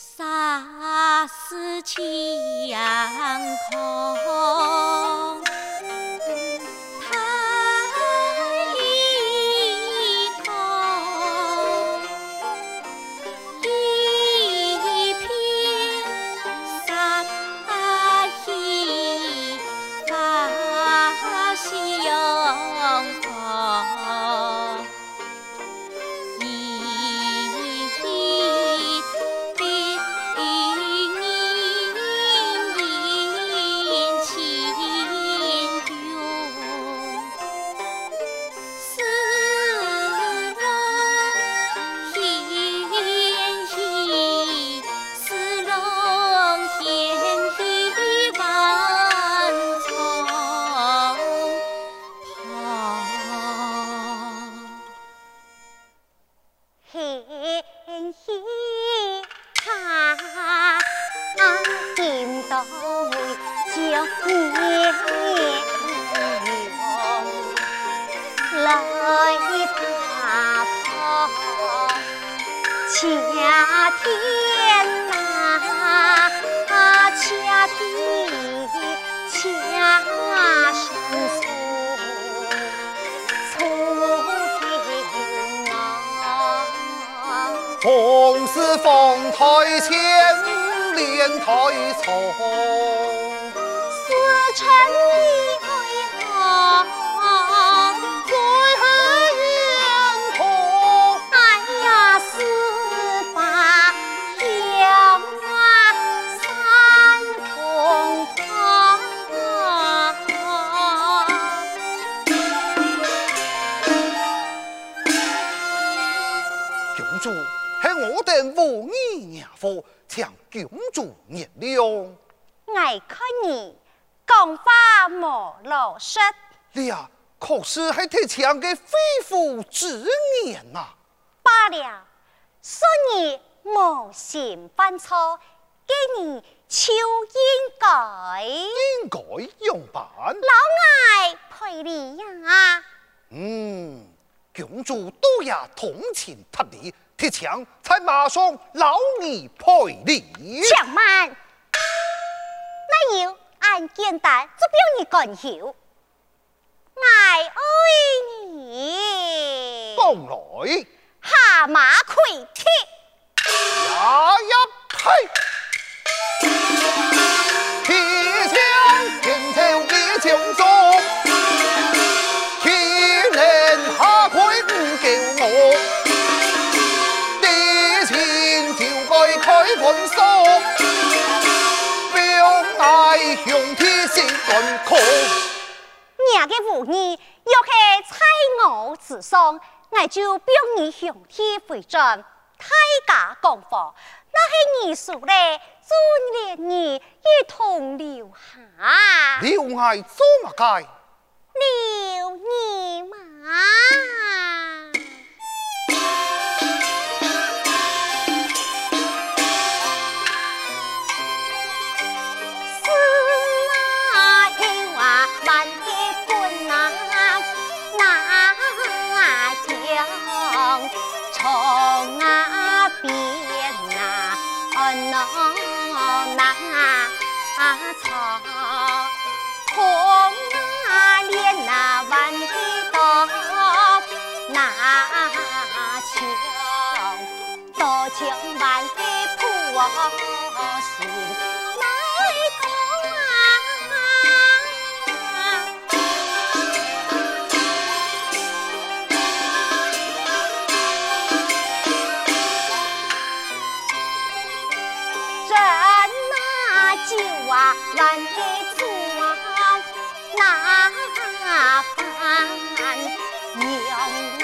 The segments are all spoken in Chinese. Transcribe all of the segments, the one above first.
奉是凤台前，莲台从，思成公主原谅。爱看你讲话无老实。你呀，可是还提倡个肺腑之言呐。罢了，说你无心犯错，给你求应该。应该用办。老爱陪你呀。嗯，公主都要同情他的。提枪，才马上劳你赔礼。且慢，那有俺简单，就不用你干休。爱爱送来，下马魁铁，呀呀呸！铁枪平头一枪爱向天心肝苦。娘的妇女若是在我之上，我就表你雄天回转，太家讲法，那是你说的，尊连你一同留下。留我做么该？留你嘛。草。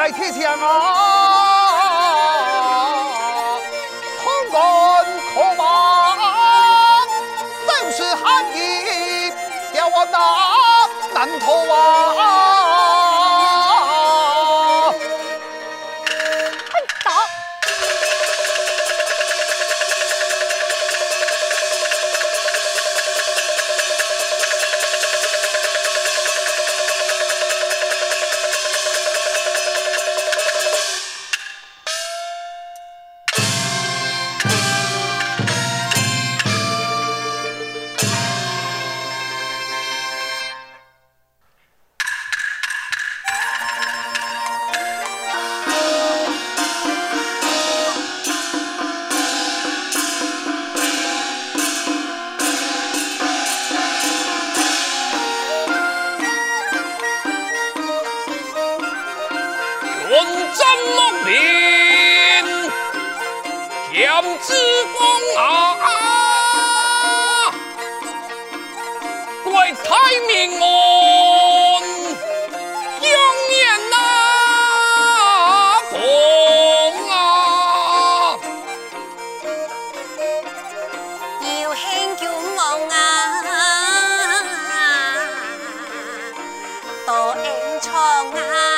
悲哀铁枪 Em 雄啊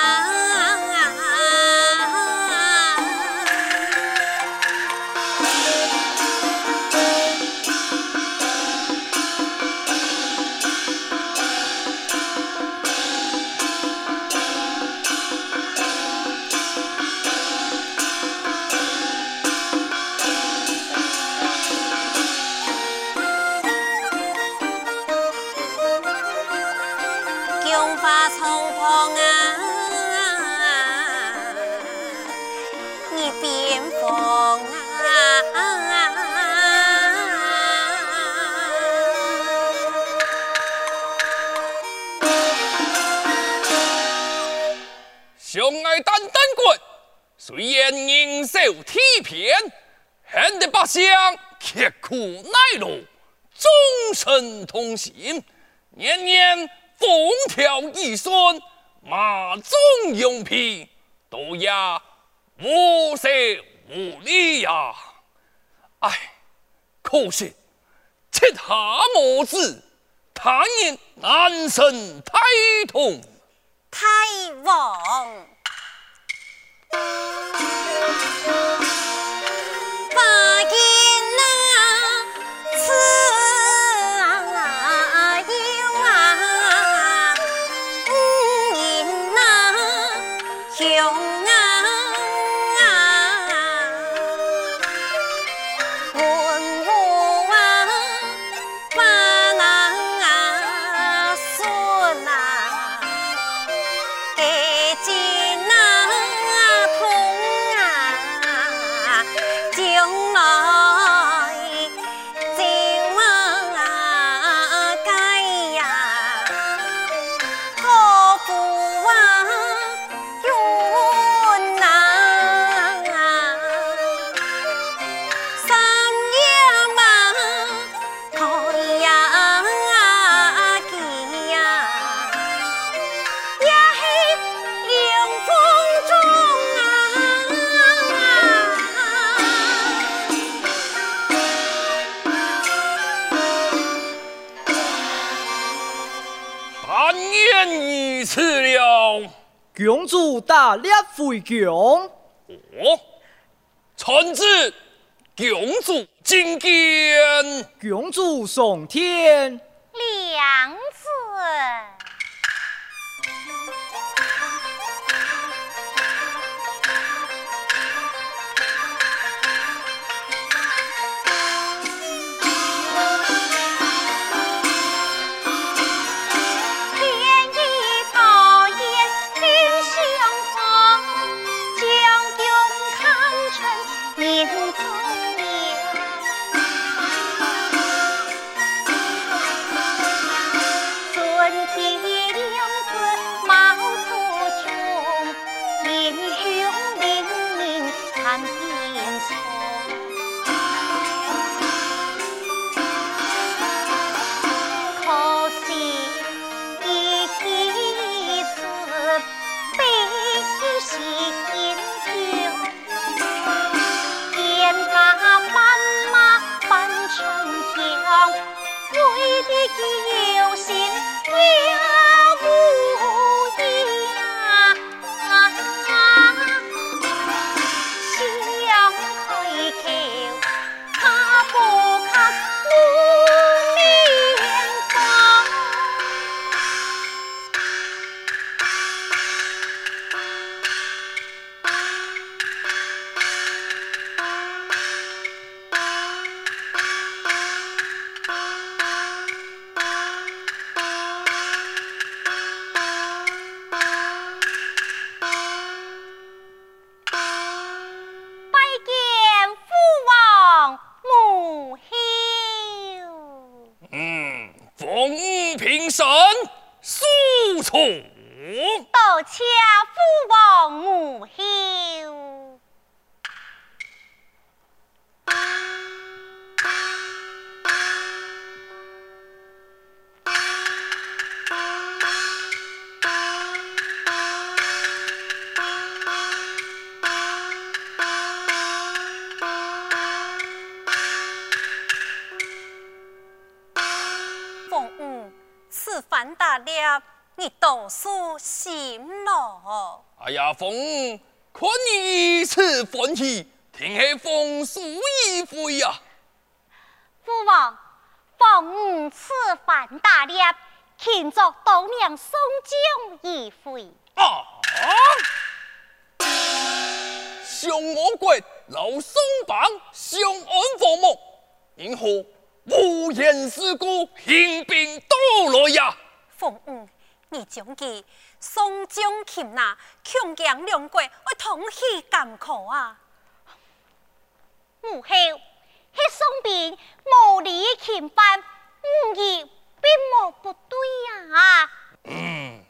虽然忍受体偏，恨得百姓刻苦耐劳，终身同心，年年风调雨顺，马中用匹，都呀无色无力呀！唉，可惜七下无子，他年难生太同。太王。公主大猎回宫，哦，臣子公主觐见，公主上天，多谢父王母后。反打了。娘子。舒心咯。哎呀，凤，看你一次欢喜，听起风俗一回呀。父王，凤此番大猎，庆祝当年送奖一回。啊！上我国老松绑，相安和睦，因何无言事故兴兵到来呀？凤你将其送将擒拿，强强两国我同气甘苦啊！母后，迄宋兵无理侵犯，吾意并无不对啊！嗯，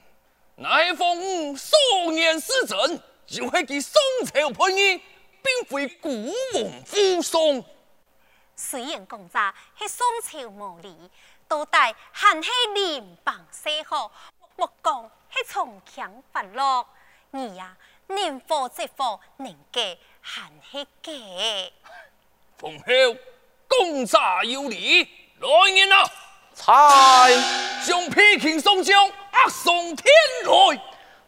乃奉少年失政，就系其宋朝叛逆，并非孤王附送。虽然讲在迄宋朝无理。都带还是临棒写好，莫讲系从强发落，你呀、啊，能否即否能给还是给？奉后公诈有理，来人啊！猜将披琴宋江押送天来。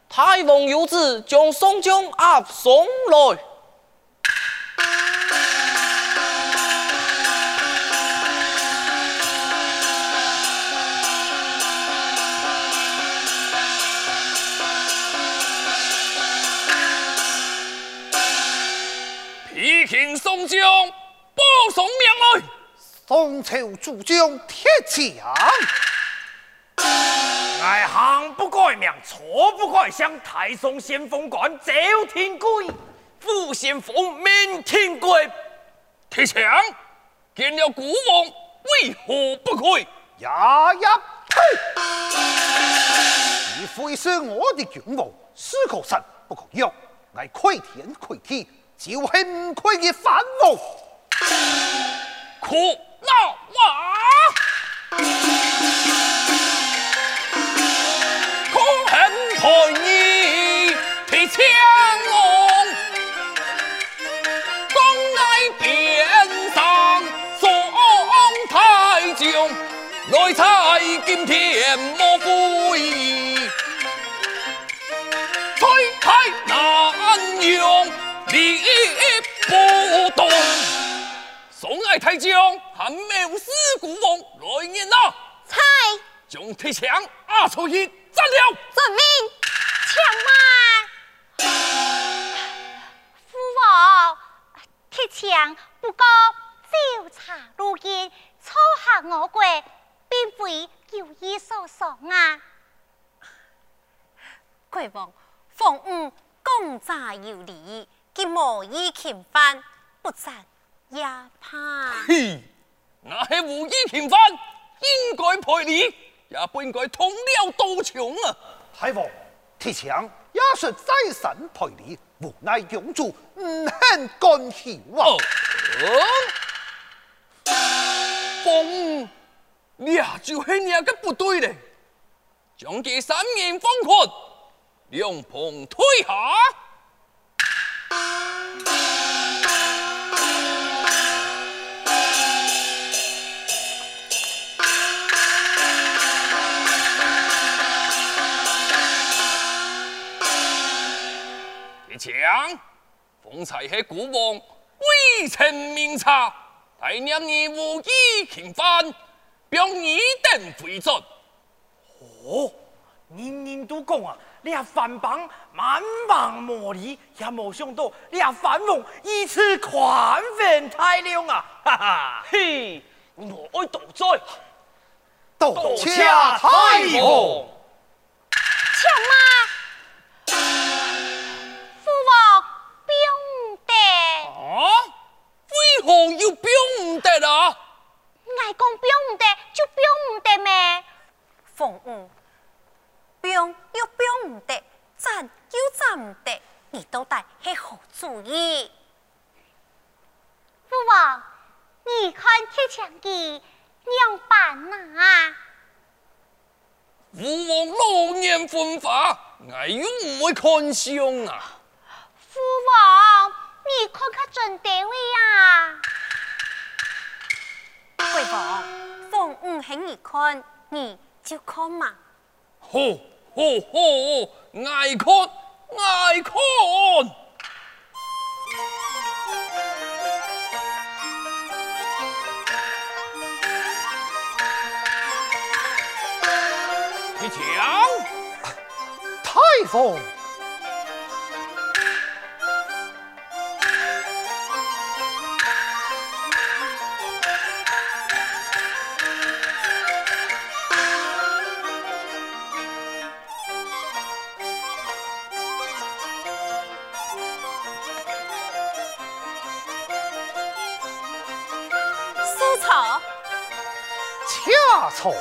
太王有旨，将宋江押送来。宋江报送命来。宋朝主将铁强，外行不改名，错不改姓，太上先锋官周天贵，副先锋明天贵。铁强见了孤王，为何不归？呀呀呸！你非是我的君王，是可杀不可辱，爱亏天亏地，就是唔亏嘅藩王。可老娃，可恨陪你铁强王，东来边上宋太宗，来采金田太将还没死孤王来人呐！猜将铁强押出去斩了。遵命，强嘛！父王，铁枪不过调查路径，错下我国，并非有意所伤啊！国王，奉吾公诈有理，既无意侵犯，不斩。也怕，嘿，那是无意侵犯，应该赔礼，也不应该通了刀枪啊！太王，铁强也是再三赔礼，无奈永主唔肯干休啊！奉，你啊就是你个不对嘞，将这三面封困，两旁退下。强，方才系古王未曾明察，大娘你无意侵犯，表你等回转。哦，人人都讲啊，你啊番邦蛮横无理，也冇想到你啊反王以此宽宏大量啊！哈哈，嘿，我爱多灾，多谢太王。何又表唔得啦？爱讲表唔得就表唔得咩？凤舞，表又表唔得，斩又斩唔得，你到底系何主意？父王，你看铁强记两版啊？父王老年昏花，我又唔会看相啊。父王。你看看准对位啊！贵王，凤舞喊你看，你就看嘛。好，好，好，爱看，爱看。铁强，太好。恰草。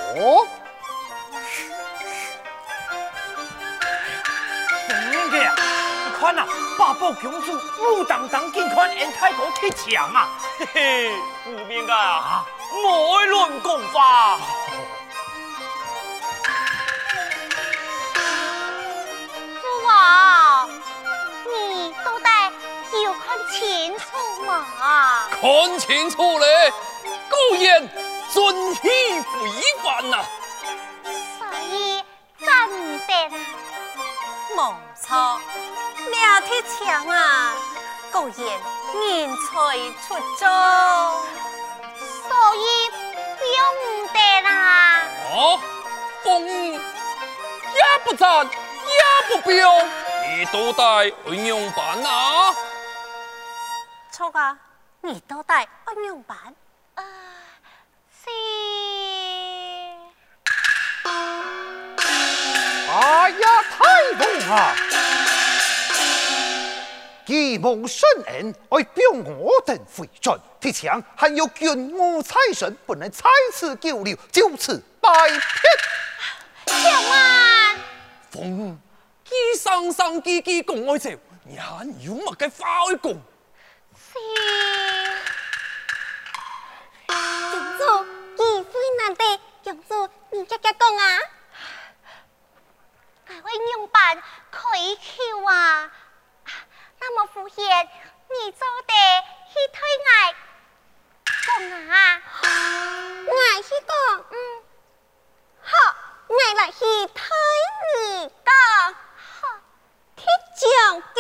看啊，八宝公主怒荡荡，竟俺太婆踢墙啊！嘿嘿，不明啊，莫乱讲话。父王，你都得有看清楚嘛？看清楚嘞。果然尊气非凡呐！所以真的冇错，两铁枪啊，果然人才出众，所以用得啦。哦，风也不赞，也不彪，你都带运用办啊？错啊！你都带安用版？哎呀，太棒啊！义梦顺恩，爱表我等回转，提枪还有军我财神，不能再次久留，就此拜别。小曼，风，几生生几几共爱情，你还有乜嘅话爱共？是。难得，公主，你家家讲啊，我会用办可以求啊。那么敷衍，你做得去推爱讲啊？爱去讲，嗯，好，爱来去推你讲，好，铁将军。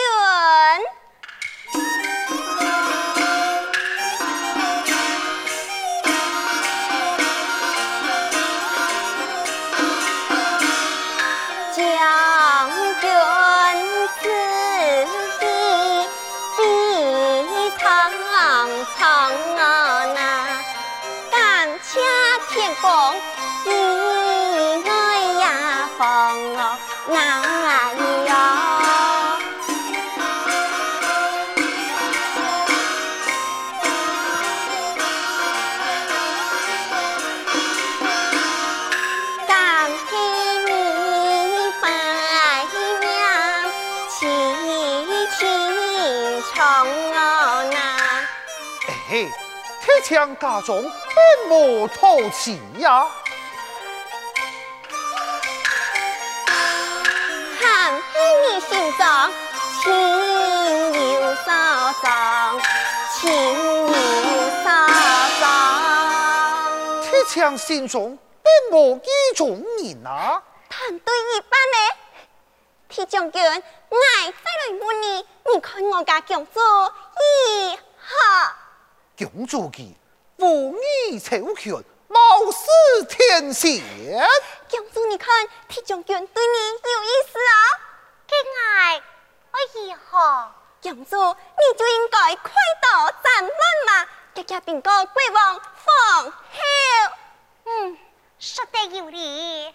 成啊那敢吃天公。枪家中并无透气呀，看你心中情有所钟，情有所钟。铁枪心中并无意中人啊，团队一般呢？铁将军，我再来问你，你看我家公主如何？公主计，无意求全，貌似天仙。公主，你看铁将军对你有意思啊？亲爱，我以后公主，你就应该快到斩乱嘛，这家禀告国王放后。嗯，说得有理。